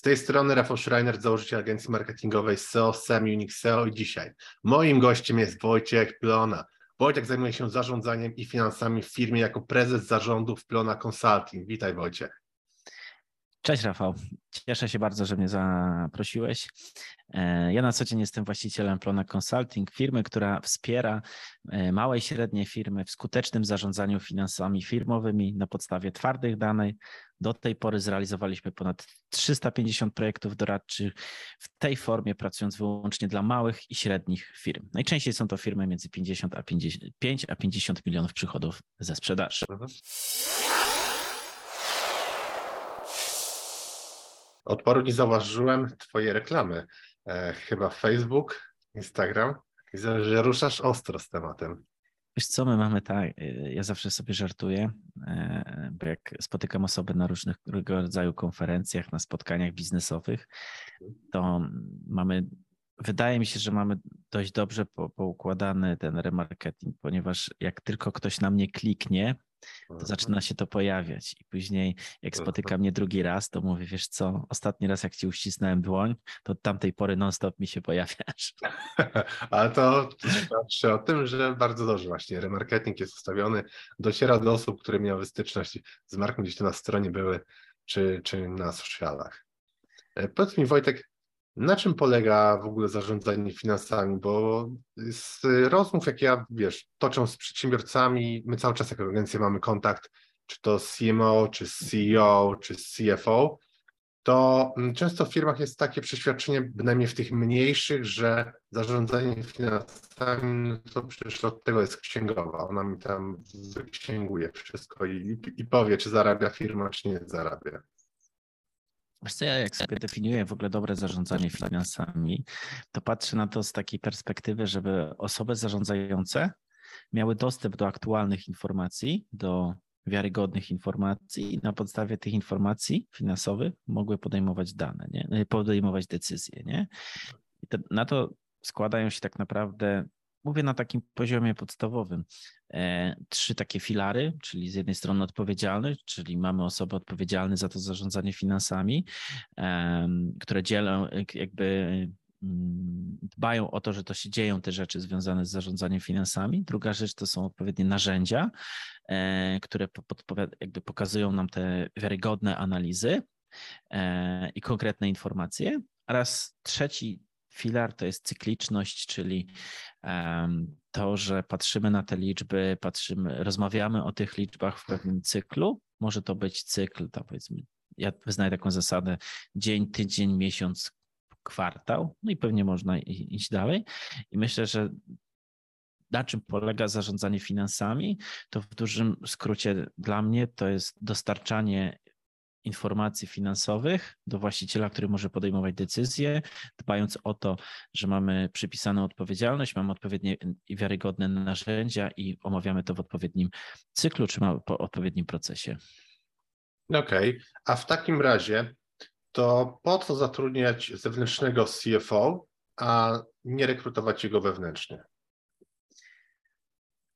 Z tej strony Rafał Schreiner, założyciel agencji marketingowej SEO, SEM, Unix SEO i dzisiaj moim gościem jest Wojciech Plona. Wojciech zajmuje się zarządzaniem i finansami w firmie jako prezes zarządu w Plona Consulting. Witaj Wojciech. Cześć Rafał, cieszę się bardzo, że mnie zaprosiłeś. E, ja na co dzień jestem właścicielem Plona Consulting, firmy, która wspiera e, małe i średnie firmy w skutecznym zarządzaniu finansami firmowymi na podstawie twardych danych. Do tej pory zrealizowaliśmy ponad 350 projektów doradczych w tej formie, pracując wyłącznie dla małych i średnich firm. Najczęściej są to firmy między 50 a 55 a 50 milionów przychodów ze sprzedaży. Mhm. Od paru dni zauważyłem Twoje reklamy. E, chyba Facebook, Instagram. Widzę, że ruszasz ostro z tematem. Wiesz co, my mamy tak, e, ja zawsze sobie żartuję, e, bo jak spotykam osoby na różnego rodzaju konferencjach, na spotkaniach biznesowych, to mamy, wydaje mi się, że mamy dość dobrze poukładany ten remarketing, ponieważ jak tylko ktoś na mnie kliknie, to mhm. zaczyna się to pojawiać. I później, jak spotyka mnie drugi raz, to mówię, wiesz co, ostatni raz jak ci uścisnąłem dłoń, to od tamtej pory non-stop mi się pojawiasz. Ale to świadczy o tym, że bardzo dobrze właśnie remarketing jest ustawiony, dociera do osób, które miały styczność z marką gdzieś to na stronie były, czy, czy na socialach. E, powiedz mi Wojtek, na czym polega w ogóle zarządzanie finansami? Bo z rozmów, jak ja, wiesz, toczą z przedsiębiorcami, my cały czas jako agencja mamy kontakt, czy to z CMO, czy z CEO, czy z CFO, to mm, często w firmach jest takie przeświadczenie, bynajmniej w tych mniejszych, że zarządzanie finansami, no to przecież od tego jest księgowa. Ona mi tam wyksięguje wszystko i, i powie, czy zarabia firma, czy nie zarabia. Wiesz co, ja jak sobie definiuję w ogóle dobre zarządzanie finansami, to patrzę na to z takiej perspektywy, żeby osoby zarządzające miały dostęp do aktualnych informacji, do wiarygodnych informacji i na podstawie tych informacji finansowych mogły podejmować dane, nie? podejmować decyzje. Nie? I to, na to składają się tak naprawdę mówię na takim poziomie podstawowym, e, trzy takie filary, czyli z jednej strony odpowiedzialność, czyli mamy osoby odpowiedzialne za to zarządzanie finansami, które dzielą jakby mm, dbają o to, że to się dzieją te rzeczy związane z zarządzaniem finansami. Druga rzecz to są odpowiednie narzędzia, e, które jakby pokazują nam te wiarygodne analizy e, i konkretne informacje. Oraz trzeci filar to jest cykliczność, czyli to, że patrzymy na te liczby, patrzymy, rozmawiamy o tych liczbach w pewnym cyklu. Może to być cykl, tam powiedzmy, ja wyznaję taką zasadę dzień, tydzień, miesiąc, kwartał, no i pewnie można iść dalej. I myślę, że na czym polega zarządzanie finansami, to w dużym skrócie dla mnie to jest dostarczanie informacji finansowych do właściciela, który może podejmować decyzje, dbając o to, że mamy przypisaną odpowiedzialność, mamy odpowiednie i wiarygodne narzędzia i omawiamy to w odpowiednim cyklu czy po odpowiednim procesie. Okej, okay. a w takim razie to po co zatrudniać zewnętrznego CFO, a nie rekrutować jego wewnętrznie?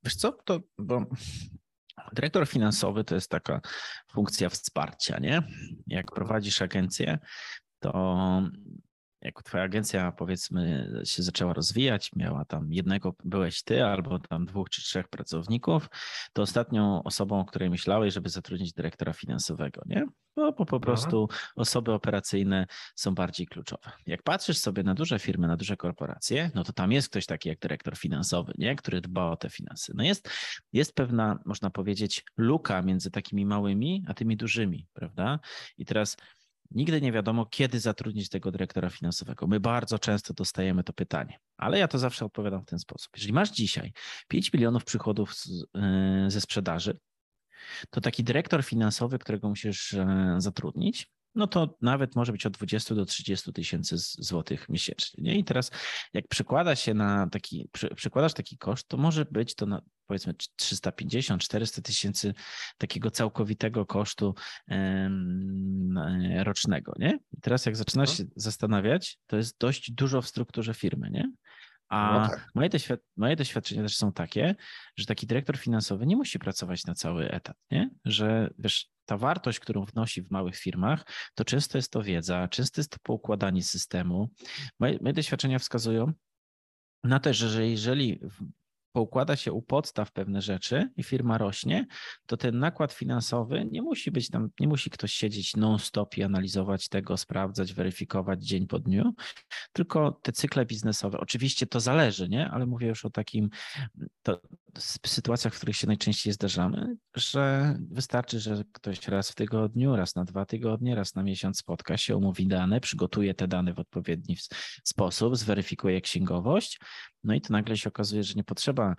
Wiesz co, to bo Dyrektor finansowy to jest taka funkcja wsparcia, nie? Jak prowadzisz agencję, to jak twoja agencja powiedzmy się zaczęła rozwijać, miała tam jednego, byłeś ty albo tam dwóch czy trzech pracowników, to ostatnią osobą, o której myślałeś, żeby zatrudnić dyrektora finansowego, nie? Bo po, po prostu osoby operacyjne są bardziej kluczowe. Jak patrzysz sobie na duże firmy, na duże korporacje, no to tam jest ktoś taki jak dyrektor finansowy, nie? który dba o te finanse. No jest, jest pewna, można powiedzieć, luka między takimi małymi, a tymi dużymi, prawda? I teraz Nigdy nie wiadomo, kiedy zatrudnić tego dyrektora finansowego. My bardzo często dostajemy to pytanie, ale ja to zawsze odpowiadam w ten sposób. Jeżeli masz dzisiaj 5 milionów przychodów z, yy, ze sprzedaży, to taki dyrektor finansowy, którego musisz yy, zatrudnić, no to nawet może być od 20 do 30 tysięcy złotych miesięcznie. Nie? I teraz jak przekłada się na taki, przekładasz taki koszt, to może być to na powiedzmy 350-400 tysięcy takiego całkowitego kosztu rocznego. Nie? I teraz jak zaczynasz no. się zastanawiać, to jest dość dużo w strukturze firmy. Nie? A no tak. moje, doświad moje doświadczenia też są takie, że taki dyrektor finansowy nie musi pracować na cały etat, nie? Że wiesz, ta wartość, którą wnosi w małych firmach, to często jest to wiedza, często jest to poukładanie systemu. Moje, moje doświadczenia wskazują na to, że jeżeli poukłada się u podstaw pewne rzeczy i firma rośnie, to ten nakład finansowy nie musi być tam, nie musi ktoś siedzieć non-stop i analizować tego, sprawdzać, weryfikować dzień po dniu, tylko te cykle biznesowe. Oczywiście to zależy, nie? Ale mówię już o takim to, sytuacjach, w których się najczęściej zdarzamy, że wystarczy, że ktoś raz w tygodniu, raz na dwa tygodnie, raz na miesiąc spotka się, omówi dane, przygotuje te dane w odpowiedni sposób, zweryfikuje księgowość, no i to nagle się okazuje, że nie potrzeba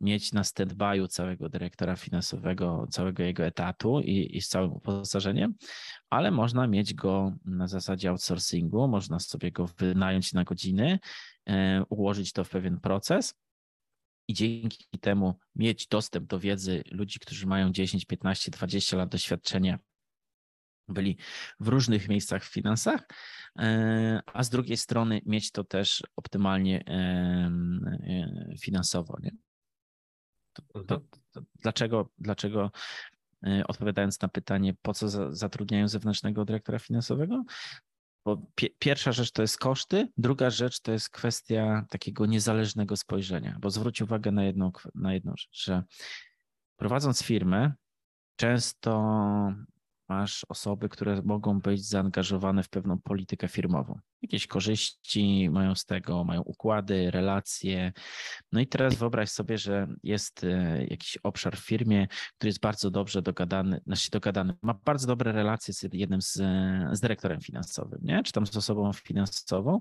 mieć na stand-by'u całego dyrektora finansowego, całego jego etatu i, i z całym uposażeniem, ale można mieć go na zasadzie outsourcingu, można sobie go wynająć na godziny, e, ułożyć to w pewien proces i dzięki temu mieć dostęp do wiedzy ludzi, którzy mają 10, 15, 20 lat doświadczenia byli w różnych miejscach w finansach, e, a z drugiej strony mieć to też optymalnie e, finansowo. Nie? To, to, mhm. to, dlaczego, dlaczego e, odpowiadając na pytanie, po co zatrudniają zewnętrznego dyrektora finansowego? Bo pierwsza rzecz to jest koszty, druga rzecz to jest kwestia takiego niezależnego spojrzenia, bo zwróć uwagę na jedną, na jedną rzecz, że prowadząc firmę, często masz osoby, które mogą być zaangażowane w pewną politykę firmową. Jakieś korzyści mają z tego, mają układy, relacje. No i teraz wyobraź sobie, że jest e, jakiś obszar w firmie, który jest bardzo dobrze dogadany, znaczy dogadany, ma bardzo dobre relacje z jednym z, z dyrektorem finansowym, nie? czy tam z osobą finansową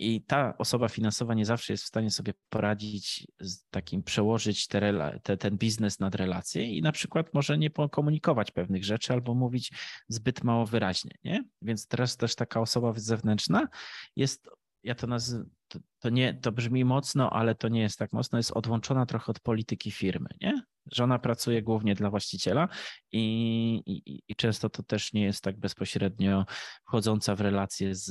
i ta osoba finansowa nie zawsze jest w stanie sobie poradzić z takim, przełożyć te, te, ten biznes nad relacje i na przykład może nie komunikować pewnych rzeczy albo mówić zbyt mało wyraźnie. Nie? Więc teraz też taka osoba zewnętrzna jest, ja to nazywam, to, to, nie, to brzmi mocno, ale to nie jest tak mocno, jest odłączona trochę od polityki firmy. Nie? Żona pracuje głównie dla właściciela i, i, i, często to też nie jest tak bezpośrednio wchodząca w relacje z,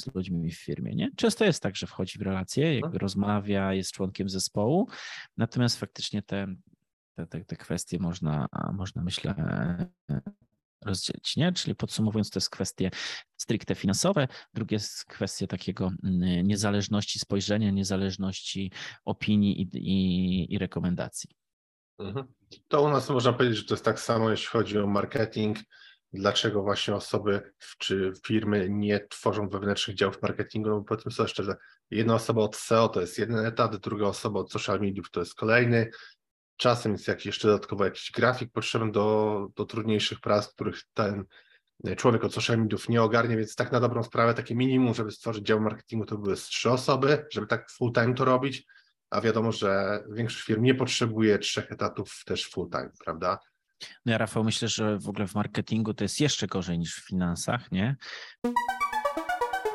z ludźmi w firmie. Nie? Często jest tak, że wchodzi w relacje, jakby rozmawia, jest członkiem zespołu, natomiast faktycznie te, te, te, te kwestie można, można myślę rozdzielić, nie? Czyli podsumowując, to jest kwestie stricte finansowe, drugie jest kwestie takiego mm, niezależności spojrzenia, niezależności opinii i, i, i rekomendacji. Mhm. To u nas można powiedzieć, że to jest tak samo, jeśli chodzi o marketing. Dlaczego właśnie osoby czy firmy nie tworzą wewnętrznych działów marketingu? No bo powiedzmy sobie szczerze, jedna osoba od SEO to jest jeden etat, druga osoba od social mediów to jest kolejny. Czasem jest jakiś jeszcze dodatkowo jakiś grafik potrzebny do, do trudniejszych prac, których ten człowiek od social mediów nie ogarnie, więc tak na dobrą sprawę takie minimum, żeby stworzyć dział marketingu to były trzy osoby, żeby tak full time to robić a wiadomo, że większość firm nie potrzebuje trzech etatów też full time, prawda? No ja Rafał myślę, że w ogóle w marketingu to jest jeszcze gorzej niż w finansach, nie?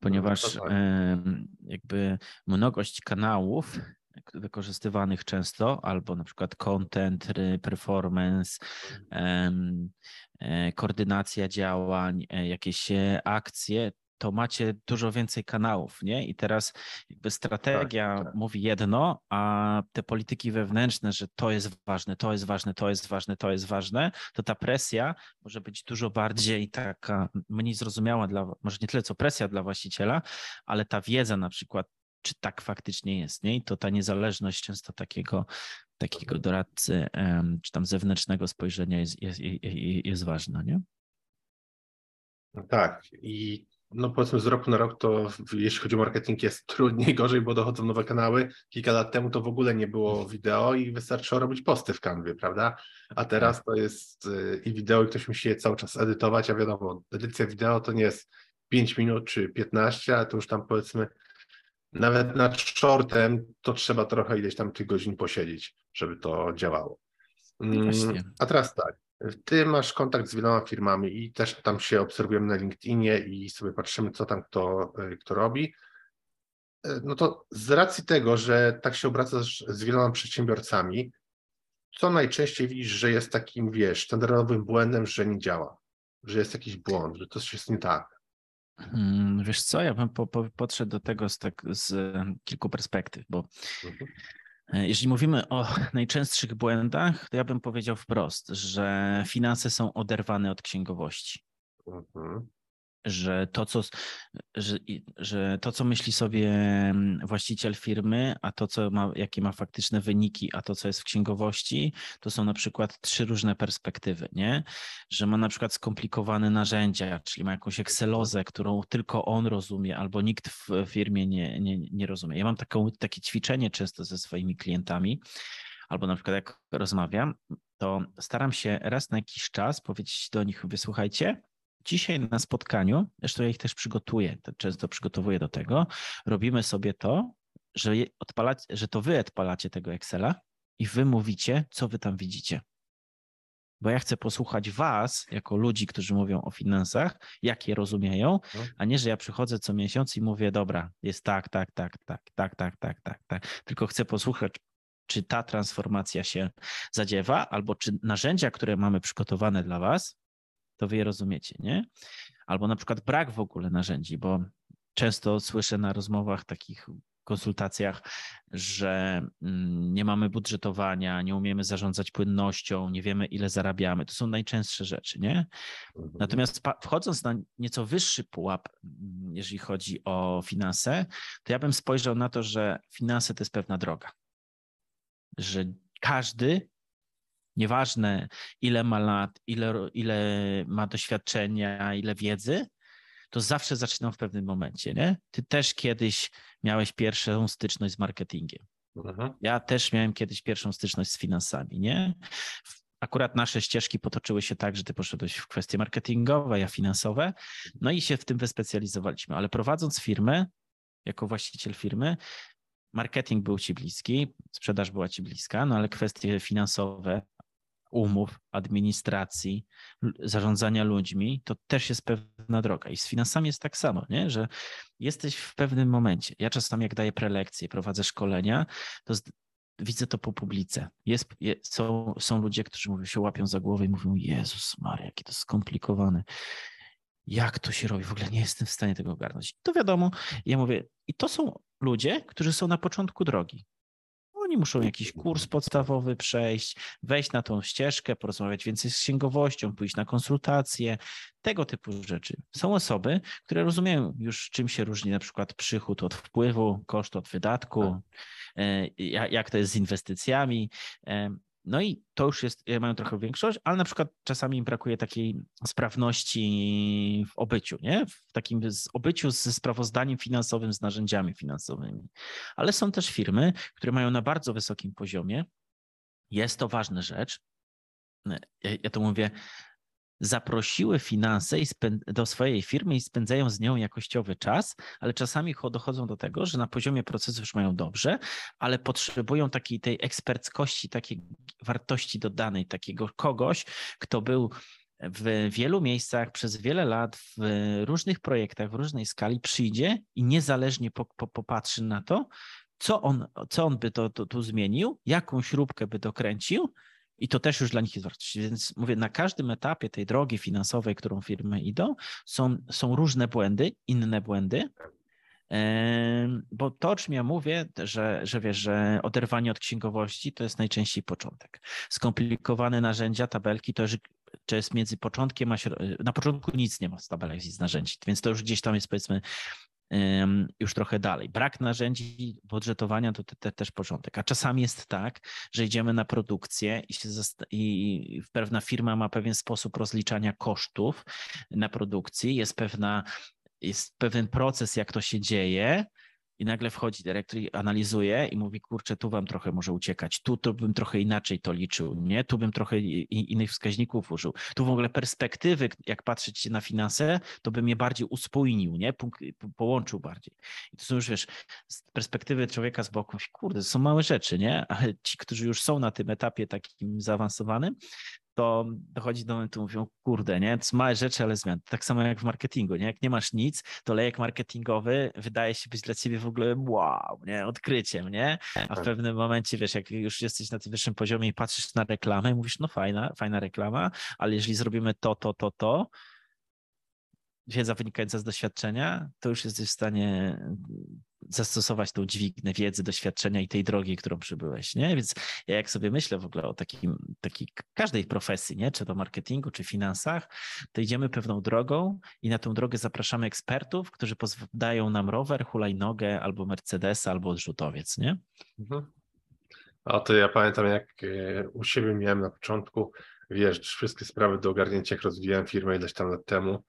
Ponieważ... Yy jakby mnogość kanałów wykorzystywanych często, albo na przykład content, performance, e, koordynacja działań, e, jakieś e, akcje, to macie dużo więcej kanałów, nie? I teraz jakby strategia tak, tak. mówi jedno, a te polityki wewnętrzne, że to jest ważne, to jest ważne, to jest ważne, to jest ważne, to ta presja może być dużo bardziej taka mniej zrozumiała dla, może nie tyle co presja dla właściciela, ale ta wiedza na przykład, czy tak faktycznie jest, nie? I to ta niezależność często takiego, takiego doradcy, czy tam zewnętrznego spojrzenia jest, jest, jest, jest ważna, nie? Tak. I no powiedzmy z roku na rok to jeśli chodzi o marketing jest trudniej, gorzej, bo dochodzą nowe kanały. Kilka lat temu to w ogóle nie było wideo i wystarczyło robić posty w kanwie, prawda? A teraz tak. to jest y, i wideo i ktoś musi je cały czas edytować, a wiadomo, edycja wideo to nie jest 5 minut czy 15, a to już tam powiedzmy nawet nad shortem to trzeba trochę ileś tam tych godzin posiedzieć, żeby to działało. Mm, Właśnie. A teraz tak, ty masz kontakt z wieloma firmami i też tam się obserwujemy na LinkedInie i sobie patrzymy, co tam kto, y, kto robi. Y, No to z racji tego, że tak się obracasz z wieloma przedsiębiorcami, co najczęściej widzisz, że jest takim, wiesz, standardowym błędem, że nie działa, że jest jakiś błąd, że coś jest nie tak. Hmm, Wiesz co, ja bym po, po, podszedł do tego z, tak, z e, kilku perspektyw, bo Mhm. E, jeżeli mówimy o najczęstszych błędach, to ja bym powiedział wprost, że finanse są oderwane od księgowości. Mhm. Że to, co, że, że to, co myśli sobie mm, właściciel firmy, a to, co ma, jakie ma faktyczne wyniki, a to, co jest w księgowości, to są na przykład trzy różne perspektywy, nie? Że ma na przykład skomplikowane narzędzia, czyli ma jakąś Excelozę, którą tylko on rozumie, albo nikt w firmie nie, nie, nie rozumie. Ja mam taką, takie ćwiczenie często ze swoimi klientami, albo na przykład jak rozmawiam, to staram się raz na jakiś czas powiedzieć do nich, mówię, słuchajcie, dzisiaj na spotkaniu, zresztą ja ich też przygotuję, to często przygotowuję do tego, robimy sobie to, że, odpalacie, że to wy odpalacie tego Excela i wy mówicie, co wy tam widzicie. Bo ja chcę posłuchać was, jako ludzi, którzy mówią o finansach, jak je rozumieją, No. a nie, że ja przychodzę co miesiąc i mówię, dobra, jest tak, tak, tak, tak, tak, tak, tak, tak, tak. Tylko chcę posłuchać, czy ta transformacja się zadziewa, albo czy narzędzia, które mamy przygotowane dla was, to wy je rozumiecie, nie? Albo na przykład brak w ogóle narzędzi, bo często słyszę na rozmowach, takich konsultacjach, że mm, nie mamy budżetowania, nie umiemy zarządzać płynnością, nie wiemy ile zarabiamy. To są najczęstsze rzeczy, nie? Mhm. Natomiast wchodząc na nieco wyższy pułap, mm, jeżeli chodzi o finanse, to ja bym spojrzał na to, że finanse to jest pewna droga. Że każdy, nieważne ile ma lat, ile, ile ma doświadczenia, ile wiedzy, to zawsze zaczynał w pewnym momencie, nie? Ty też kiedyś miałeś pierwszą styczność z marketingiem. Mhm. Ja też miałem kiedyś pierwszą styczność z finansami, nie? Akurat nasze ścieżki potoczyły się tak, że ty poszedłeś w kwestie marketingowe, ja finansowe, no i się w tym wyspecjalizowaliśmy. Ale prowadząc firmę, jako właściciel firmy, marketing był ci bliski, sprzedaż była ci bliska, no ale kwestie finansowe, umów, administracji, zarządzania ludźmi, to też jest pewna droga. I z finansami jest tak samo, nie? że jesteś w pewnym momencie. Ja czasami, jak daję prelekcje, prowadzę szkolenia, to z, widzę to po publice. Jest, je, są, są ludzie, którzy mówią, się łapią za głowę i mówią: Jezus Maria, jakie to skomplikowane. Jak to się robi? W ogóle nie jestem w stanie tego ogarnąć. To wiadomo, ja mówię, i to są ludzie, którzy są na początku drogi. Oni muszą jakiś kurs podstawowy przejść, wejść na tą ścieżkę, porozmawiać więcej z księgowością, pójść na konsultacje, tego typu rzeczy. Są osoby, które rozumieją już, czym się różni na przykład przychód od wpływu, koszt od wydatku, e, ja- jak to jest z inwestycjami. E, No i to już jest, e, mają trochę większość, ale na przykład czasami im brakuje takiej sprawności w obyciu, nie? W takim z obyciu ze sprawozdaniem finansowym, z narzędziami finansowymi. Ale są też firmy, które mają na bardzo wysokim poziomie. Jest to ważna rzecz. Ja, ja to mówię, zaprosiły finanse do swojej firmy i spędzają z nią jakościowy czas, ale czasami cho- dochodzą do tego, że na poziomie procesu już mają dobrze, ale potrzebują takiej tej eksperckości, takiej wartości dodanej, takiego kogoś, kto był w wielu miejscach przez wiele lat, w różnych projektach, w różnej skali przyjdzie i niezależnie po, po, popatrzy na to, co on, co on by to, to, tu zmienił, jaką śrubkę by dokręcił, i to też już dla nich jest wartość. Więc mówię, na każdym etapie tej drogi finansowej, którą firmy idą, są, są różne błędy, inne błędy. Bo to, o czym ja mówię, że, że wiesz, że oderwanie od księgowości to jest najczęściej początek. Skomplikowane narzędzia, tabelki, to już to jest między początkiem a śro- na początku nic nie ma z tabelek i z narzędzi, więc to już gdzieś tam jest powiedzmy już trochę dalej. Brak narzędzi budżetowania to te, te, też początek. A czasami jest tak, że idziemy na produkcję i, i pewna firma ma pewien sposób rozliczania kosztów na produkcji, jest pewna jest pewien proces, jak to się dzieje, I nagle wchodzi dyrektor i analizuje i mówi, kurczę, tu wam trochę może uciekać, tu bym trochę inaczej to liczył, nie? Tu bym trochę innych wskaźników użył. Tu w ogóle perspektywy, jak patrzeć na finanse, to bym je bardziej uspójnił, nie? połączył bardziej. I to są już, wiesz, z perspektywy człowieka z boku, kurde, to są małe rzeczy, nie? Ale ci, którzy już są na tym etapie takim zaawansowanym, to dochodzi do momentu, mówią, kurde, nie, to są małe rzeczy, ale zmian. Tak samo jak w marketingu, nie? Jak nie masz nic, to lejek marketingowy wydaje się być dla ciebie w ogóle wow, nie, odkryciem, nie? A w tak. pewnym momencie, wiesz, jak już jesteś na tym wyższym poziomie i patrzysz na reklamę i mówisz, no fajna, fajna reklama, ale jeżeli zrobimy to, to, to, to, wiedza wynikająca z doświadczenia, to już jesteś w stanie zastosować tą dźwignę wiedzy, doświadczenia i tej drogi, którą przybyłeś, nie? Więc ja jak sobie myślę w ogóle o takim, takiej każdej profesji, nie? Czy to marketingu, czy finansach, to idziemy pewną drogą i na tą drogę zapraszamy ekspertów, którzy dają nam rower, hulajnogę, albo Mercedesa, albo odrzutowiec, nie? Mhm. O to ja pamiętam, jak e, u siebie miałem na początku, wiesz, wszystkie sprawy do ogarnięcia, jak rozwijałem firmę ileś tam lat temu,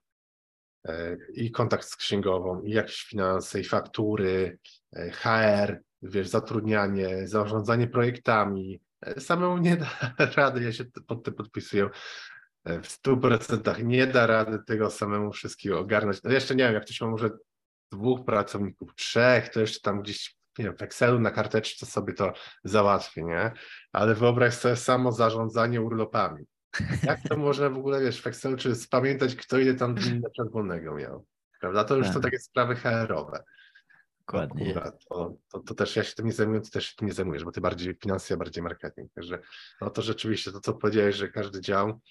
i kontakt z księgową, i jakieś finanse, i faktury, e, HR, wiesz, zatrudnianie, zarządzanie projektami. E, samemu nie da rady, ja się pod tym podpisuję. W stu procentach nie da rady tego samemu wszystkiego ogarnąć. No jeszcze nie wiem, jak ktoś ma może dwóch pracowników, trzech, to jeszcze tam gdzieś nie wiem, w Excelu na karteczce sobie to załatwię, nie? Ale wyobraź sobie samo zarządzanie urlopami. Jak to można w ogóle, wiesz, w Excelu czy spamiętać, kto ile tam dni na wolnego miał? Prawda? To już tak. to takie sprawy HR-owe. Dokładnie. To, to, to, też ja się tym nie zajmuję, ty też się tym nie zajmujesz, bo ty bardziej finanse, bardziej marketing. Także no to rzeczywiście to, co powiedziałeś, że każdy dział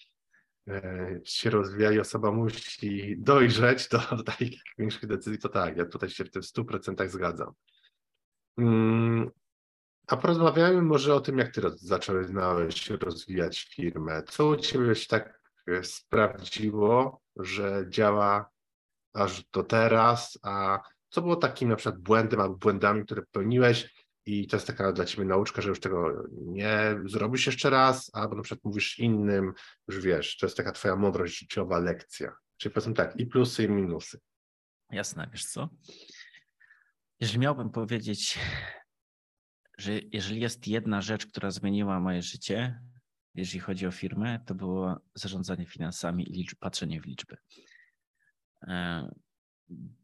e, się rozwija i osoba musi dojrzeć do, do takich większych decyzji, to tak, ja tutaj się w tym 100% zgadzam. Mm, a porozmawiajmy może o tym, jak ty zaczynałeś rozwijać firmę. Co u ciebie się tak e, sprawdziło, że działa aż do teraz, a co było takim na przykład błędem albo błędami, które popełniłeś i to jest taka dla ciebie nauczka, że już tego nie zrobisz jeszcze raz, albo na przykład mówisz innym, już wiesz, to jest taka twoja mądrość życiowa lekcja. Czyli powiedzmy tak, i plusy, i minusy. Jasne, wiesz co? Jeżeli miałbym powiedzieć że jeżeli jest jedna rzecz, która zmieniła moje życie, jeżeli chodzi o firmę, to było zarządzanie finansami i liczb, patrzenie w liczby. E,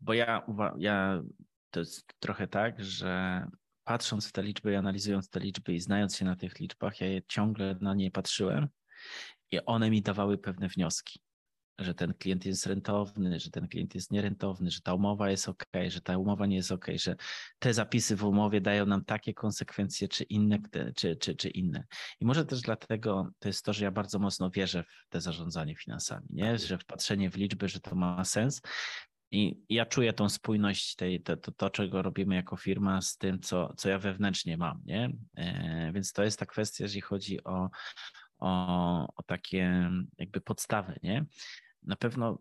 bo ja, ja to jest trochę tak, że patrząc w te liczby i analizując te liczby i znając się na tych liczbach, ja ciągle na nie patrzyłem i one mi dawały pewne wnioski że ten klient jest rentowny, że ten klient jest nierentowny, że ta umowa jest ok, że ta umowa nie jest ok, że te zapisy w umowie dają nam takie konsekwencje, czy inne, czy, czy, czy inne. I może też dlatego to jest to, że ja bardzo mocno wierzę w te zarządzanie finansami, nie? że patrzenie w liczby, że to ma sens. I ja czuję tą spójność, tej, to, to, to, czego robimy jako firma, z tym, co, co ja wewnętrznie mam. Nie? E, więc to jest ta kwestia, jeżeli chodzi o, o, o takie jakby podstawy, nie? Na pewno.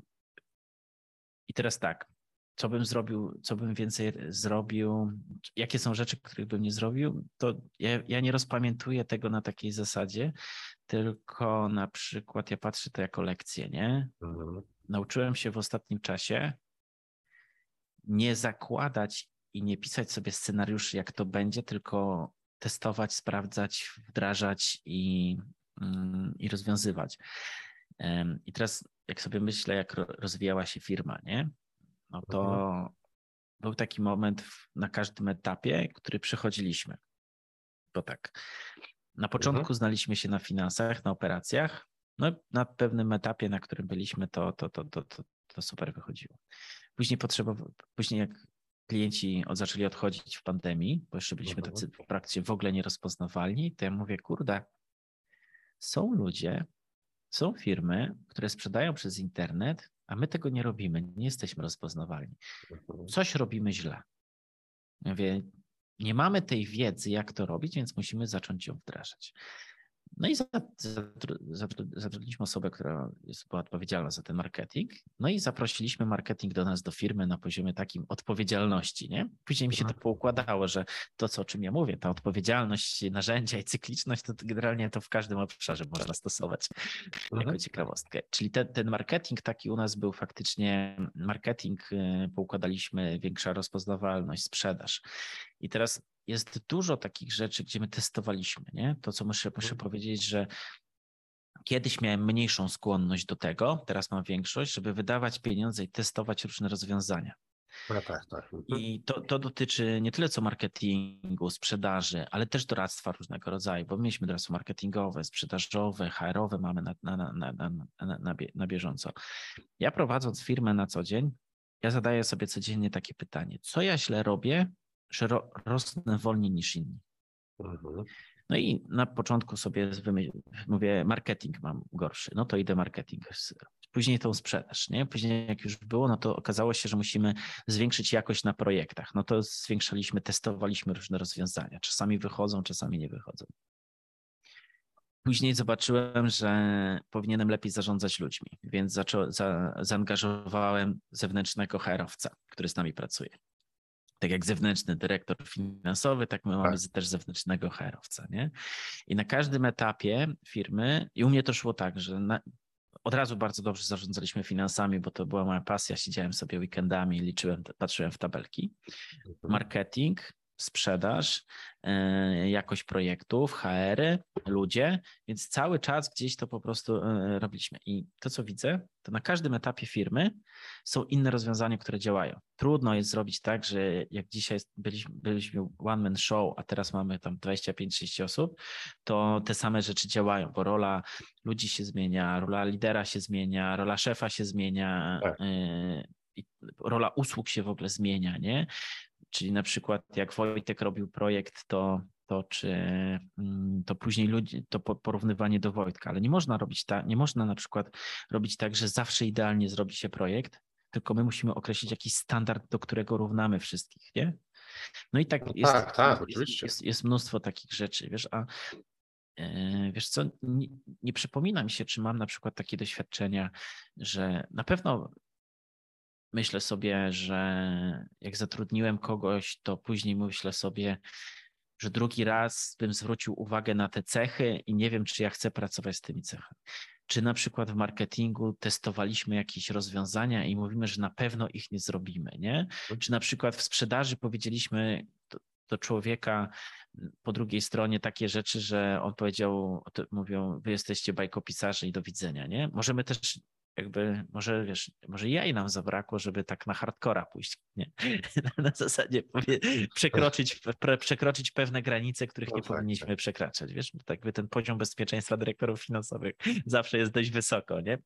I teraz tak, co bym zrobił, co bym więcej zrobił, jakie są rzeczy, których bym nie zrobił, to ja, ja, nie rozpamiętuję tego na takiej zasadzie, tylko na przykład ja patrzę to jako lekcję, nie? Mhm. Nauczyłem się w ostatnim czasie nie zakładać i nie pisać sobie scenariuszy, jak to będzie, tylko testować, sprawdzać, wdrażać i, mm, i rozwiązywać. I teraz jak sobie myślę, jak rozwijała się firma, nie? No to mhm. był taki moment na każdym etapie, który przechodziliśmy. Bo tak, na początku mhm. znaliśmy się na finansach, na operacjach, no na pewnym etapie, na którym byliśmy, to, to, to, to, to, to super wychodziło. Później później jak klienci od, zaczęli odchodzić w pandemii, bo jeszcze byliśmy mhm. tacy w praktyce w ogóle nierozpoznawalni, to ja mówię, kurde, są ludzie, są firmy, które sprzedają przez internet, a my tego nie robimy, nie jesteśmy rozpoznawalni. Mhm. Coś robimy źle. Mówię, nie mamy tej wiedzy, jak to robić, więc musimy zacząć ją wdrażać. No i zatrudniliśmy osobę, która jest, była odpowiedzialna za ten marketing. No i zaprosiliśmy marketing do nas, do firmy na poziomie takim odpowiedzialności. Nie? Później mi się to mhm. poukładało, że to, co, o czym ja mówię, ta odpowiedzialność, narzędzia i cykliczność, to generalnie to w każdym obszarze można stosować jako mhm. ciekawostkę. Czyli ten, ten marketing taki u nas był faktycznie marketing, y, poukładaliśmy większa rozpoznawalność, sprzedaż. I teraz jest dużo takich rzeczy, gdzie my testowaliśmy, nie? To, co muszę, muszę mhm. powiedzieć, że kiedyś miałem mniejszą skłonność do tego, teraz mam większość, żeby wydawać pieniądze i testować różne rozwiązania. No tak, tak. Mhm. I to, to dotyczy nie tyle co marketingu, sprzedaży, ale też doradztwa różnego rodzaju, bo mieliśmy doradztwo marketingowe, sprzedażowe, HR-owe mamy na, na, na, na, na, na bieżąco. Ja prowadząc firmę na co dzień, ja zadaję sobie codziennie takie pytanie, co ja źle robię, że ro, rosnę wolniej niż inni. Mhm. No i na początku sobie mówię, marketing mam gorszy, no to idę marketing. Później tą sprzedaż, nie? Później jak już było, no to okazało się, że musimy zwiększyć jakość na projektach. No to zwiększaliśmy, testowaliśmy różne rozwiązania. Czasami wychodzą, czasami nie wychodzą. Później zobaczyłem, że powinienem lepiej zarządzać ludźmi, więc zaczą, za, zaangażowałem zewnętrznego HR-owca, który z nami pracuje tak jak zewnętrzny dyrektor finansowy, tak my tak. mamy też zewnętrznego HR-owca, nie? I na każdym etapie firmy, i u mnie to szło tak, że na, od razu bardzo dobrze zarządzaliśmy finansami, bo to była moja pasja. Siedziałem sobie weekendami, liczyłem, patrzyłem w tabelki. Mhm. Marketing, sprzedaż, e, jakość projektów, HR-y, ludzie, więc cały czas gdzieś to po prostu e, robiliśmy. I to, co widzę, to na każdym etapie firmy są inne rozwiązania, które działają. Trudno jest zrobić tak, że jak dzisiaj byliśmy, byliśmy one man show, a teraz mamy tam 25-30 osób, to te same rzeczy działają, bo rola ludzi się zmienia, rola lidera się zmienia, rola szefa się zmienia. Tak. E, rola usług się w ogóle zmienia, nie? Czyli na przykład jak Wojtek robił projekt, to, to czy mm, to później ludzi, to porównywanie do Wojtka, ale nie można robić tak, nie można na przykład robić tak, że zawsze idealnie zrobi się projekt, tylko my musimy określić jakiś standard, do którego równamy wszystkich, nie? No i tak, no jest, tak, tak, jest, oczywiście. Jest, jest, mnóstwo takich rzeczy, wiesz, a e, wiesz co, nie, nie przypomina mi się, czy mam na przykład takie doświadczenia, że na pewno myślę sobie, że jak zatrudniłem kogoś, to później myślę sobie, że drugi raz bym zwrócił uwagę na te cechy i nie wiem, czy ja chcę pracować z tymi cechami. Czy na przykład w marketingu testowaliśmy jakieś rozwiązania i mówimy, że na pewno ich nie zrobimy, nie? Czy na przykład w sprzedaży powiedzieliśmy do, do człowieka po drugiej stronie takie rzeczy, że on powiedział, mówią, wy jesteście bajkopisarze i do widzenia, nie? Możemy też jakby może wiesz, może jaj nam zabrakło, żeby tak na hardcora pójść, nie? na zasadzie przekroczyć, przekroczyć pewne granice, których no nie tak, powinniśmy tak. przekraczać, wiesz, tak by ten poziom bezpieczeństwa dyrektorów finansowych zawsze jest dość wysoko, nie?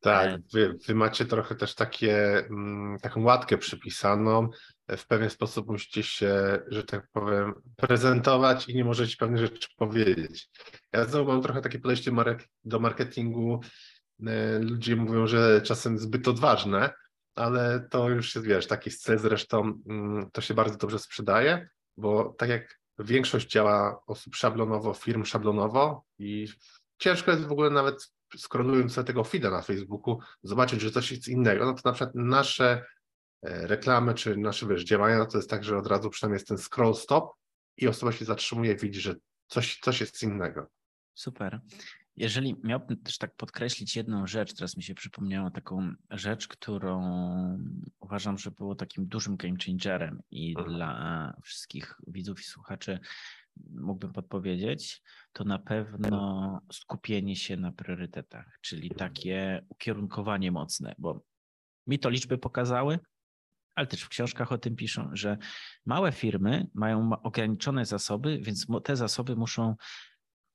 Tak, e, wy, wy macie trochę też takie, mm, taką łatkę przypisaną, w pewien sposób musicie się, że tak powiem, prezentować i nie możecie pewnych rzeczy powiedzieć. Ja znowu mam trochę takie podejście do marketingu, ludzie mówią, że czasem zbyt odważne, ale to już jest, wiesz, taki cel zresztą mm, to się bardzo dobrze sprzedaje, bo tak jak większość działa osób szablonowo, firm szablonowo i ciężko jest w ogóle nawet skronując sobie tego feeda na Facebooku, zobaczyć, że coś jest innego. No to na przykład nasze e, reklamy czy nasze wiesz, działania, to jest tak, że od razu przynajmniej jest ten scroll stop i osoba się zatrzymuje widzi, że coś, coś jest innego. Super. Jeżeli miałbym też tak podkreślić jedną rzecz, teraz mi się przypomniała taką rzecz, którą uważam, że było takim dużym game changerem i mhm. dla wszystkich widzów i słuchaczy mógłbym podpowiedzieć, to na pewno skupienie się na priorytetach, czyli takie ukierunkowanie mocne, bo mi to liczby pokazały, ale też w książkach o tym piszą, że małe firmy mają ograniczone zasoby, więc te zasoby muszą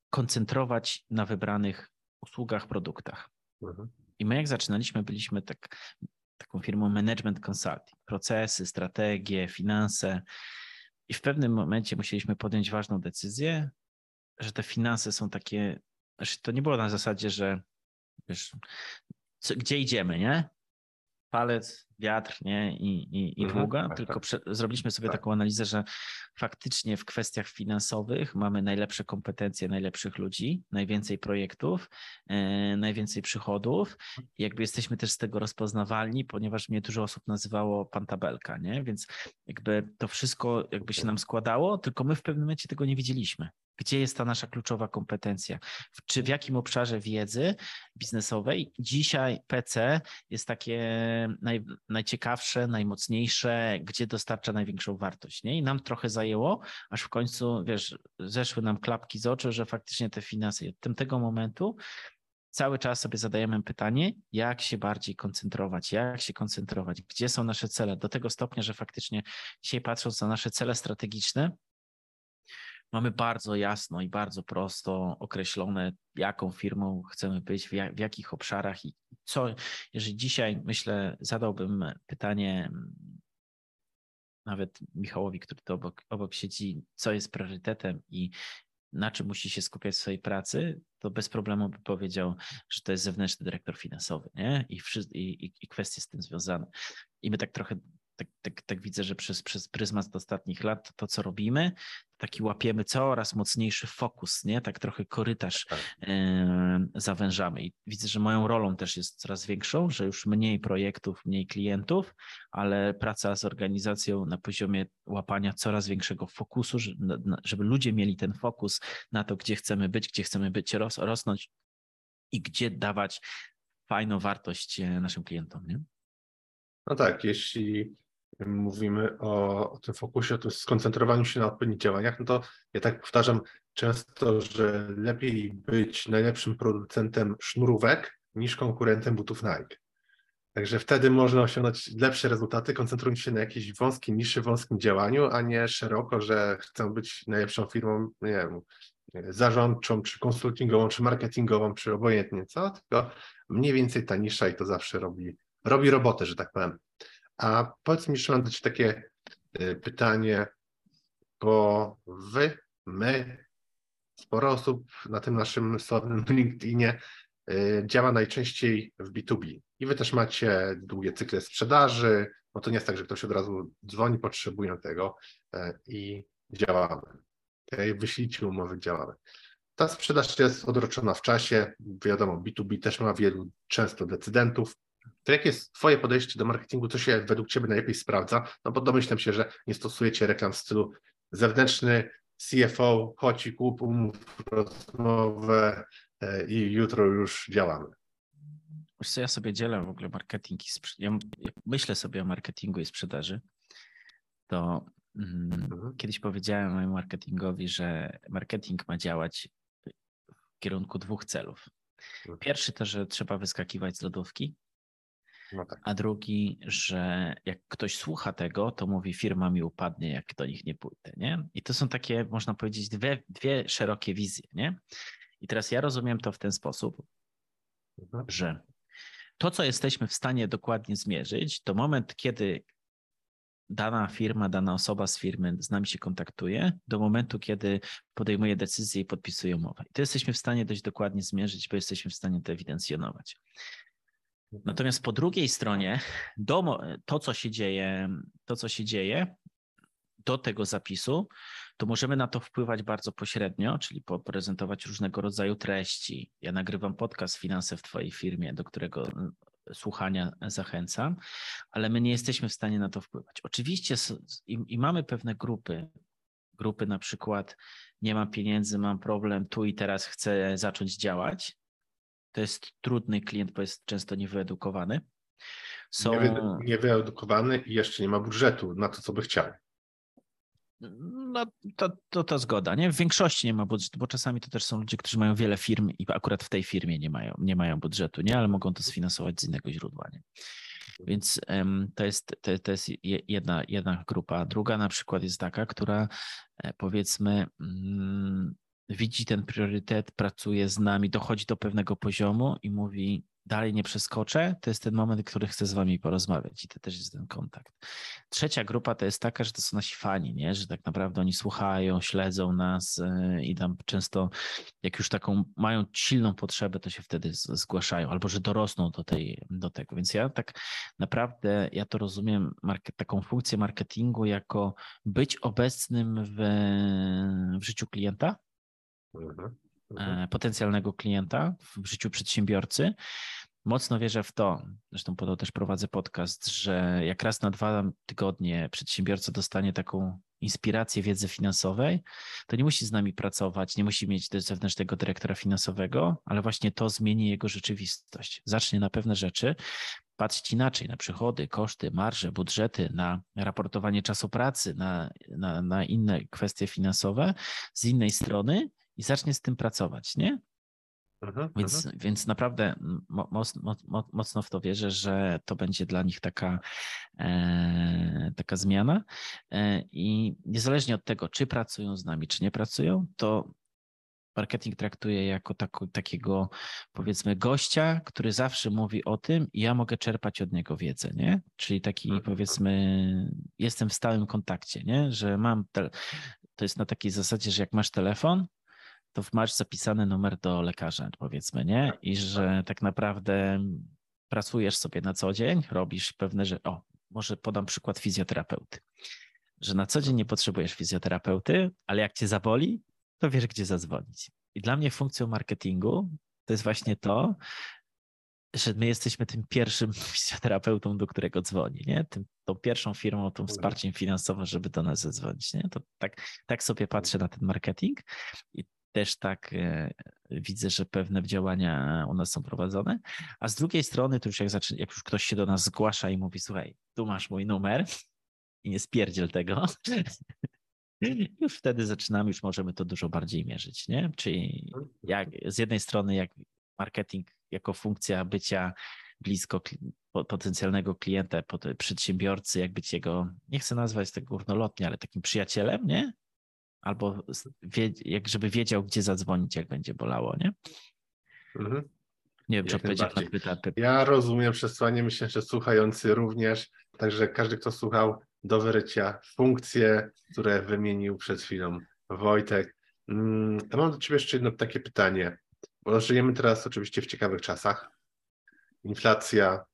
koncentrować na wybranych usługach, produktach. Mhm. I my jak zaczynaliśmy, byliśmy tak, taką firmą management consulting, procesy, strategie, finanse i w pewnym momencie musieliśmy podjąć ważną decyzję, że te finanse są takie, to nie było na zasadzie, że wiesz, co, gdzie idziemy, nie? Palec, wiatr nie? i, i, i Mhm, długa, tak, tylko tak. zrobiliśmy sobie Tak. taką analizę, że faktycznie w kwestiach finansowych mamy najlepsze kompetencje najlepszych ludzi, najwięcej projektów, e, najwięcej przychodów. Jakby jesteśmy też z tego rozpoznawalni, ponieważ mnie dużo osób nazywało pan tabelka, nie? Więc jakby to wszystko jakby się nam składało, tylko my w pewnym momencie tego nie widzieliśmy. Gdzie jest ta nasza kluczowa kompetencja? Czy w jakim obszarze wiedzy biznesowej dzisiaj PC jest takie naj, najciekawsze, najmocniejsze, gdzie dostarcza największą wartość. Nie? I nam trochę zajęło, aż w końcu, wiesz, zeszły nam klapki z oczu, że faktycznie te finanse. Od tego momentu cały czas sobie zadajemy pytanie, jak się bardziej koncentrować, jak się koncentrować, gdzie są nasze cele, do tego stopnia, że faktycznie dzisiaj patrząc na nasze cele strategiczne, mamy bardzo jasno i bardzo prosto określone, jaką firmą chcemy być, w, jak, w jakich obszarach i co, jeżeli dzisiaj myślę, zadałbym pytanie mm, nawet Michałowi, który tu obok, obok siedzi, co jest priorytetem i na czym musi się skupiać w swojej pracy, to bez problemu by powiedział, że to jest zewnętrzny dyrektor finansowy, nie? I, i, i kwestie z tym związane. I my tak trochę, tak, tak, tak widzę, że przez, przez pryzmat ostatnich lat to, co robimy, taki łapiemy coraz mocniejszy fokus, nie? Tak trochę korytarz Tak. e, zawężamy. I widzę, że moją rolą też jest coraz większą, że już mniej projektów, mniej klientów, ale praca z organizacją na poziomie łapania coraz większego fokusu, żeby ludzie mieli ten fokus na to, gdzie chcemy być, gdzie chcemy być, ros, rosnąć i gdzie dawać fajną wartość e, naszym klientom. Nie? No tak, jeśli mówimy o, o tym fokusie, o tym skoncentrowaniu się na odpowiednich działaniach, no to ja tak powtarzam często, że lepiej być najlepszym producentem sznurówek niż konkurentem butów Nike. Także wtedy można osiągnąć lepsze rezultaty, koncentrując się na jakiejś wąskiej niszy, wąskim działaniu, a nie szeroko, że chcę być najlepszą firmą, nie wiem, zarządczą, czy konsultingową, czy marketingową, czy obojętnie co, tylko mniej więcej ta nisza i to zawsze robi, robi robotę, że tak powiem. A powiedz mi, Szymon, takie y, pytanie, bo Wy, my, sporo osób na tym naszym sławnym LinkedInie y, działa najczęściej w B2B. I Wy też macie długie cykle sprzedaży, bo to nie jest tak, że ktoś od razu dzwoni, potrzebuje tego e, i działamy. Okay? Wyślijcie umowy, działamy. Ta sprzedaż jest odroczona w czasie. Wiadomo, B2B też ma wielu często decydentów. To jakie jest Twoje podejście do marketingu? Co się według Ciebie najlepiej sprawdza? No bo domyślam się, że nie stosujecie reklam w stylu zewnętrzny CFO, chodź i kup, umów rozmowę e, i jutro już działamy. Wiesz co, ja sobie dzielę w ogóle marketing i sprze- ja, myślę sobie o marketingu i sprzedaży, to mm, Mhm. kiedyś powiedziałem mojemu marketingowi, że marketing ma działać w kierunku dwóch celów. Mhm. Pierwszy to, że trzeba wyskakiwać z lodówki, No tak. a drugi, że jak ktoś słucha tego, to mówi firma mi upadnie, jak do nich nie pójdę, nie? I to są takie, można powiedzieć, dwie, dwie szerokie wizje, nie? I teraz ja rozumiem to w ten sposób, Mhm. że to, co jesteśmy w stanie dokładnie zmierzyć, to moment, kiedy dana firma, dana osoba z firmy z nami się kontaktuje, do momentu, kiedy podejmuje decyzję i podpisuje umowę. I to jesteśmy w stanie dość dokładnie zmierzyć, bo jesteśmy w stanie to ewidencjonować. Natomiast po drugiej stronie, do, to, co się dzieje, to, co się dzieje do tego zapisu, to możemy na to wpływać bardzo pośrednio, czyli poprezentować różnego rodzaju treści. Ja nagrywam podcast Finanse w Twojej firmie, do którego mm, słuchania zachęcam, ale my nie jesteśmy w stanie na to wpływać. Oczywiście i, i mamy pewne grupy, grupy na przykład nie mam pieniędzy, mam problem, tu i teraz chcę zacząć działać. To jest trudny klient, bo jest często niewyedukowany. Są, Niewy- Niewyedukowany i jeszcze nie ma budżetu na to, co by chciał. No to, to, to zgoda, nie? W większości nie ma budżetu, bo czasami to też są ludzie, którzy mają wiele firm i akurat w tej firmie nie mają, nie mają budżetu, nie? Ale mogą to sfinansować z innego źródła, nie? Więc em, to jest, to, to jest je- jedna, jedna grupa. Druga na przykład jest taka, która e, powiedzmy mm, widzi ten priorytet, pracuje z nami, dochodzi do pewnego poziomu i mówi dalej nie przeskoczę, to jest ten moment, który chcę z wami porozmawiać i to też jest ten kontakt. Trzecia grupa to jest taka, że to są nasi fani, nie? że tak naprawdę oni słuchają, śledzą nas e, i tam często jak już taką mają silną potrzebę, to się wtedy zgłaszają albo że dorosną do, tej, do tego. Więc ja tak naprawdę, ja to rozumiem market, taką funkcję marketingu jako być obecnym w, w życiu klienta, mhm. Mhm. E, potencjalnego klienta w życiu przedsiębiorcy. Mocno wierzę w to, zresztą po to też prowadzę podcast, że jak raz na dwa tygodnie przedsiębiorca dostanie taką inspirację wiedzy finansowej, to nie musi z nami pracować, nie musi mieć zewnętrznego dyrektora finansowego, ale właśnie to zmieni jego rzeczywistość. Zacznie na pewne rzeczy patrzeć inaczej na przychody, koszty, marże, budżety, na raportowanie czasu pracy, na, na, na inne kwestie finansowe z innej strony i zacznie z tym pracować, nie? Mhm, więc, mhm. więc naprawdę mocno, mocno w to wierzę, że to będzie dla nich taka, e, taka zmiana. E, I niezależnie od tego, czy pracują z nami, czy nie pracują, to marketing traktuje jako takiego, powiedzmy, gościa, który zawsze mówi o tym i ja mogę czerpać od niego wiedzę, nie? Czyli taki, mhm. powiedzmy, jestem w stałym kontakcie, nie? Że mam, te, to jest na takiej zasadzie, że jak masz telefon, to masz zapisany numer do lekarza, powiedzmy, nie? I że tak naprawdę pracujesz sobie na co dzień, robisz pewne rzeczy. O, może podam przykład fizjoterapeuty. Że na co dzień nie potrzebujesz fizjoterapeuty, ale jak cię zaboli, to wiesz, gdzie zadzwonić. I dla mnie funkcją marketingu to jest właśnie to, że my jesteśmy tym pierwszym fizjoterapeutą, do którego dzwoni, nie? Tym, tą pierwszą firmą, tym wsparciem finansowym, żeby do nas zadzwonić, nie? To tak, tak sobie patrzę na ten marketing i też tak e, widzę, że pewne działania u nas są prowadzone. A z drugiej strony, to już jak, zaczyna, jak już ktoś się do nas zgłasza i mówi, słuchaj, tu masz mój numer i nie spierdziel tego, już wtedy zaczynamy, już możemy to dużo bardziej mierzyć, nie? Czyli jak, z jednej strony jak marketing jako funkcja bycia blisko potencjalnego klienta, przedsiębiorcy, jak być jego, nie chcę nazwać tego górnolotnie, ale takim przyjacielem, nie? Albo jak żeby wiedział, gdzie zadzwonić, jak będzie bolało, nie? Mhm. Nie wiem, czy odpowiedziałem na pytanie. Ja rozumiem przesłanie, myślę, że słuchający również, także każdy, kto słuchał do wyrycia funkcje, które wymienił przed chwilą Wojtek. Mm, ja mam do Ciebie jeszcze jedno takie pytanie, bo żyjemy teraz oczywiście w ciekawych czasach. Inflacja,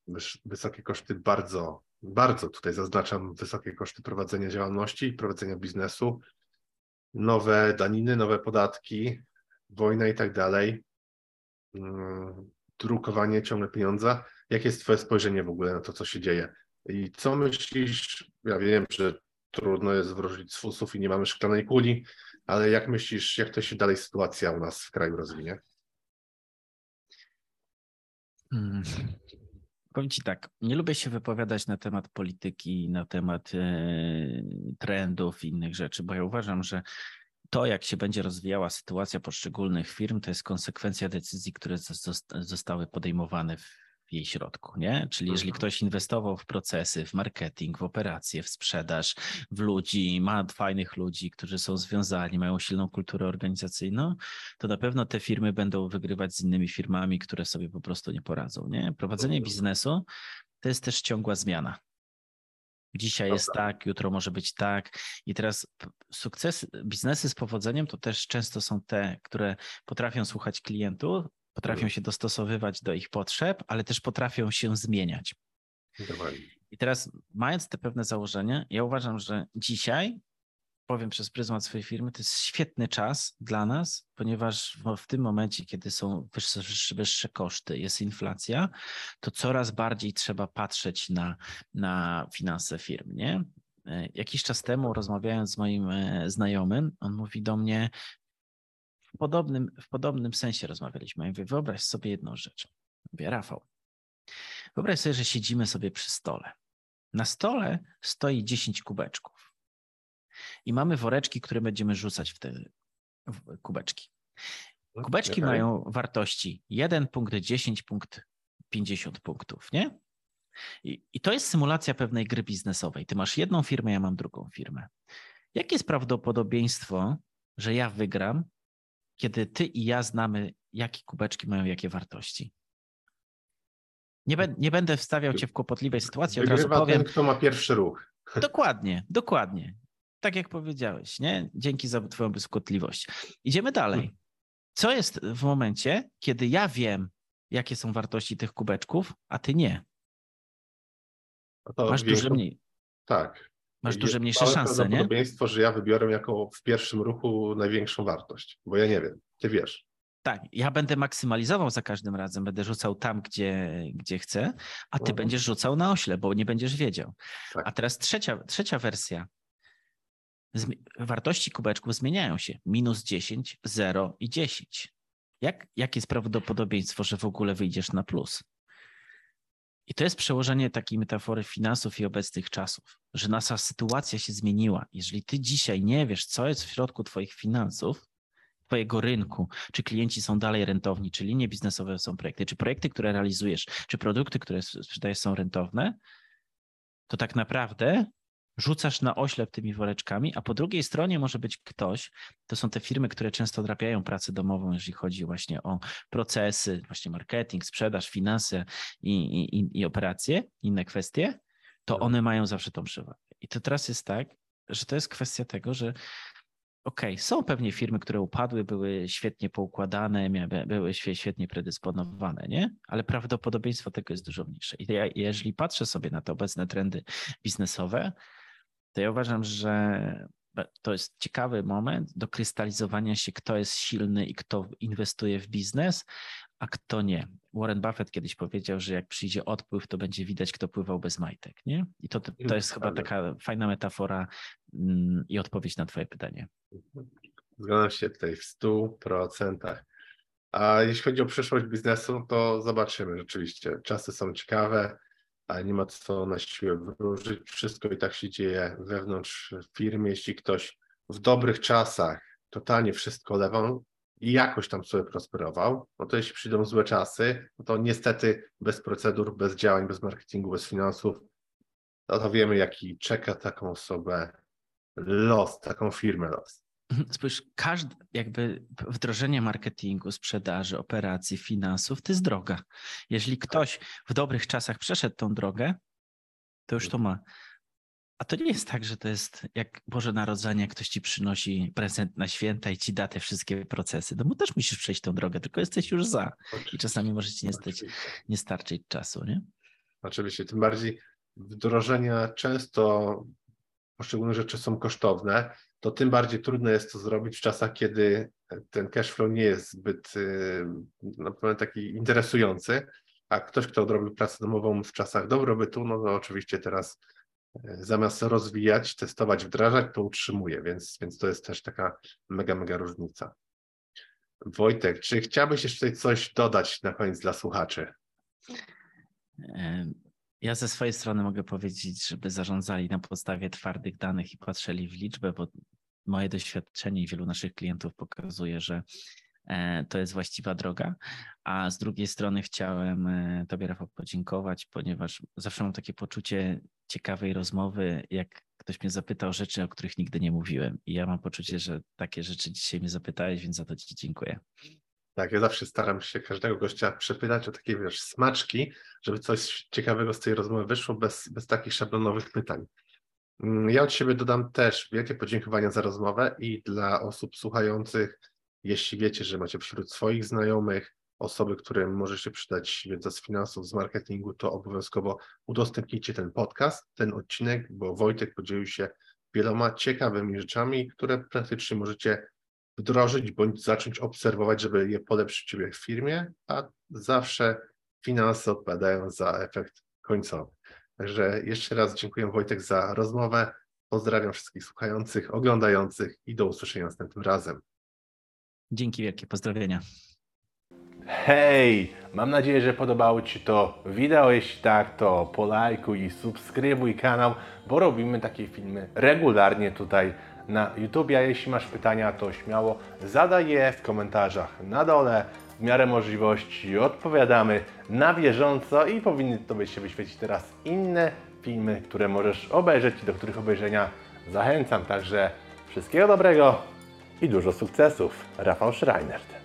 wysokie koszty, bardzo, bardzo tutaj zaznaczam wysokie koszty prowadzenia działalności, prowadzenia biznesu, nowe daniny, nowe podatki, wojna i tak dalej, mm, drukowanie ciągle pieniądza. Jakie jest Twoje spojrzenie w ogóle na to, co się dzieje? I co myślisz? Ja wiem, że trudno jest wróżyć z fusów i nie mamy szklanej kuli, ale jak myślisz, jak to się dalej sytuacja u nas w kraju rozwinie? Hmm. Powiem Ci tak, nie lubię się wypowiadać na temat polityki, na temat e, trendów i innych rzeczy, bo ja uważam, że to, jak się będzie rozwijała sytuacja poszczególnych firm, to jest konsekwencja decyzji, które zostały podejmowane w jej środku, nie? Czyli jeżeli mhm. ktoś inwestował w procesy, w marketing, w operacje, w sprzedaż, w ludzi, ma fajnych ludzi, którzy są związani, mają silną kulturę organizacyjną, to na pewno te firmy będą wygrywać z innymi firmami, które sobie po prostu nie poradzą, nie? Prowadzenie biznesu to jest też ciągła zmiana. Dzisiaj jest tak, jutro może być tak. I teraz sukcesy, biznesy z powodzeniem to też często są te, które potrafią słuchać klientów, Potrafią się dostosowywać do ich potrzeb, ale też potrafią się zmieniać. I teraz, mając te pewne założenia, ja uważam, że dzisiaj, powiem przez pryzmat swojej firmy, to jest świetny czas dla nas, ponieważ w, w tym momencie, kiedy są wyższe, wyższe, koszty, jest inflacja, to coraz bardziej trzeba patrzeć na, na finanse firm. Nie? E, jakiś czas temu, rozmawiając z moim e, znajomym, on mówi do mnie: w podobnym, w podobnym sensie rozmawialiśmy. Ja mówię, wyobraź sobie jedną rzecz. Mówię, Rafał, wyobraź sobie, że siedzimy sobie przy stole. Na stole stoi 10 kubeczków. I mamy woreczki, które będziemy rzucać w te kubeczki. Kubeczki okay. mają wartości 1 punkt, 10 punkt, 50 punktów, nie? I, I, to jest symulacja pewnej gry biznesowej. Ty masz jedną firmę, ja mam drugą firmę. Jakie jest prawdopodobieństwo, że ja wygram kiedy ty i ja znamy, jakie kubeczki mają jakie wartości. Nie, bę- nie będę wstawiał cię w kłopotliwej sytuacji, od razu powiem. ten, kto ma pierwszy ruch. Dokładnie, dokładnie. Tak jak powiedziałeś, nie? Dzięki za Twoją błyskotliwość. Idziemy dalej. Co jest w momencie, kiedy ja wiem, jakie są wartości tych kubeczków, a ty nie? Masz większą- duże mniej. Tak. Masz duże mniejsze szanse, nie? prawdopodobieństwo, że ja wybiorę jako w pierwszym ruchu największą wartość, bo ja nie wiem, ty wiesz. Tak, ja będę maksymalizował za każdym razem, będę rzucał tam, gdzie, gdzie chcę, a ty Mhm. będziesz rzucał na ośle, bo nie będziesz wiedział. Tak. A teraz trzecia, trzecia wersja. Zmi- wartości kubeczków zmieniają się. Minus 10, 0 i 10. Jak, jakie jest prawdopodobieństwo, że w ogóle wyjdziesz na plus? I to jest przełożenie takiej metafory finansów i obecnych czasów, że nasza sytuacja się zmieniła. Jeżeli ty dzisiaj nie wiesz, co jest w środku twoich finansów, twojego rynku, czy klienci są dalej rentowni, czy linie biznesowe są projekty, czy projekty, które realizujesz, czy produkty, które sprzedajesz są rentowne, to tak naprawdę rzucasz na oślep tymi woreczkami, a po drugiej stronie może być ktoś, to są te firmy, które często odrabiają pracę domową, jeżeli chodzi właśnie o procesy, właśnie marketing, sprzedaż, finanse i, i, i- operacje, inne kwestie, to Mhm. one mają zawsze tą przewagę. I to teraz jest tak, że to jest kwestia tego, że Okej, są pewnie firmy, które upadły, były świetnie poukładane, mia- były świe- świetnie predysponowane, nie? Ale prawdopodobieństwo tego jest dużo mniejsze. I ja, jeżeli patrzę sobie na te obecne trendy biznesowe, to ja uważam, że to jest ciekawy moment do krystalizowania się, kto jest silny i kto inwestuje w biznes, a kto nie. Warren Buffett kiedyś powiedział, że jak przyjdzie odpływ, to będzie widać, kto pływał bez majtek, nie? I to, to, jest chyba taka fajna metafora mm, i odpowiedź na twoje pytanie. Zgadzam się tutaj w 100%. A jeśli chodzi o przyszłość biznesu, to zobaczymy rzeczywiście. Czasy są ciekawe, ale nie ma co na siłę wróżyć. Wszystko i tak się dzieje wewnątrz firmy. Jeśli ktoś w dobrych czasach totalnie wszystko lewą i jakoś tam sobie prosperował, no to jeśli przyjdą złe czasy, no to niestety bez procedur, bez działań, bez marketingu, bez finansów, no to wiemy, jaki czeka taką osobę los, taką firmę los. Spójrz, każde jakby wdrożenie marketingu, sprzedaży, operacji, finansów to jest droga. Jeżeli ktoś w dobrych czasach przeszedł tą drogę, to już to ma. A to nie jest tak, że to jest jak Boże Narodzenie, ktoś ci przynosi prezent na święta i ci da te wszystkie procesy. No mu też musisz przejść tą drogę, tylko jesteś już za. I czasami może ci nie, stać, nie starczyć czasu, nie? Oczywiście, tym bardziej wdrożenia często poszczególne rzeczy są kosztowne, to tym bardziej trudno jest to zrobić w czasach, kiedy ten cash flow nie jest zbyt y, no, powiem taki interesujący, a ktoś, kto odrobił pracę domową w czasach dobrobytu, no to oczywiście teraz y, zamiast rozwijać, testować, wdrażać, to utrzymuje, więc, więc to jest też taka mega, mega różnica. Wojtek, czy chciałbyś jeszcze coś dodać na koniec dla słuchaczy? Ja ze swojej strony mogę powiedzieć, żeby zarządzali na podstawie twardych danych i patrzyli w liczbę, bo moje doświadczenie i wielu naszych klientów pokazuje, że e, to jest właściwa droga. A z drugiej strony chciałem e, Tobie, Rafał, podziękować, ponieważ zawsze mam takie poczucie ciekawej rozmowy, jak ktoś mnie zapytał rzeczy, o których nigdy nie mówiłem. I ja mam poczucie, że takie rzeczy dzisiaj mnie zapytałeś, więc za to Ci dziękuję. Tak, ja zawsze staram się każdego gościa przepytać o takie, wiesz, smaczki, żeby coś ciekawego z tej rozmowy wyszło bez, bez takich szablonowych pytań. Mm, Ja od siebie dodam też wielkie podziękowania za rozmowę i dla osób słuchających, jeśli wiecie, że macie wśród swoich znajomych osoby, którym może się przydać wiedza z finansów, z marketingu, to obowiązkowo udostępnijcie ten podcast, ten odcinek, bo Wojtek podzielił się wieloma ciekawymi rzeczami, które praktycznie możecie wdrożyć bądź zacząć obserwować, żeby je polepszyć w firmie, a zawsze finanse odpowiadają za efekt końcowy. Także jeszcze raz dziękuję Wojtek za rozmowę. Pozdrawiam wszystkich słuchających, oglądających i do usłyszenia następnym razem. Dzięki wielkie, pozdrowienia. Hej! Mam nadzieję, że podobało Ci to wideo. Jeśli tak, to polajkuj i subskrybuj kanał, bo robimy takie filmy regularnie tutaj na YouTube. A jeśli masz pytania, to śmiało zadaj je w komentarzach na dole. Miarę możliwości odpowiadamy na bieżąco i powinny Tobie się wyświecić teraz inne filmy, które możesz obejrzeć i do których obejrzenia zachęcam. Także wszystkiego dobrego i dużo sukcesów. Rafał Schreinert.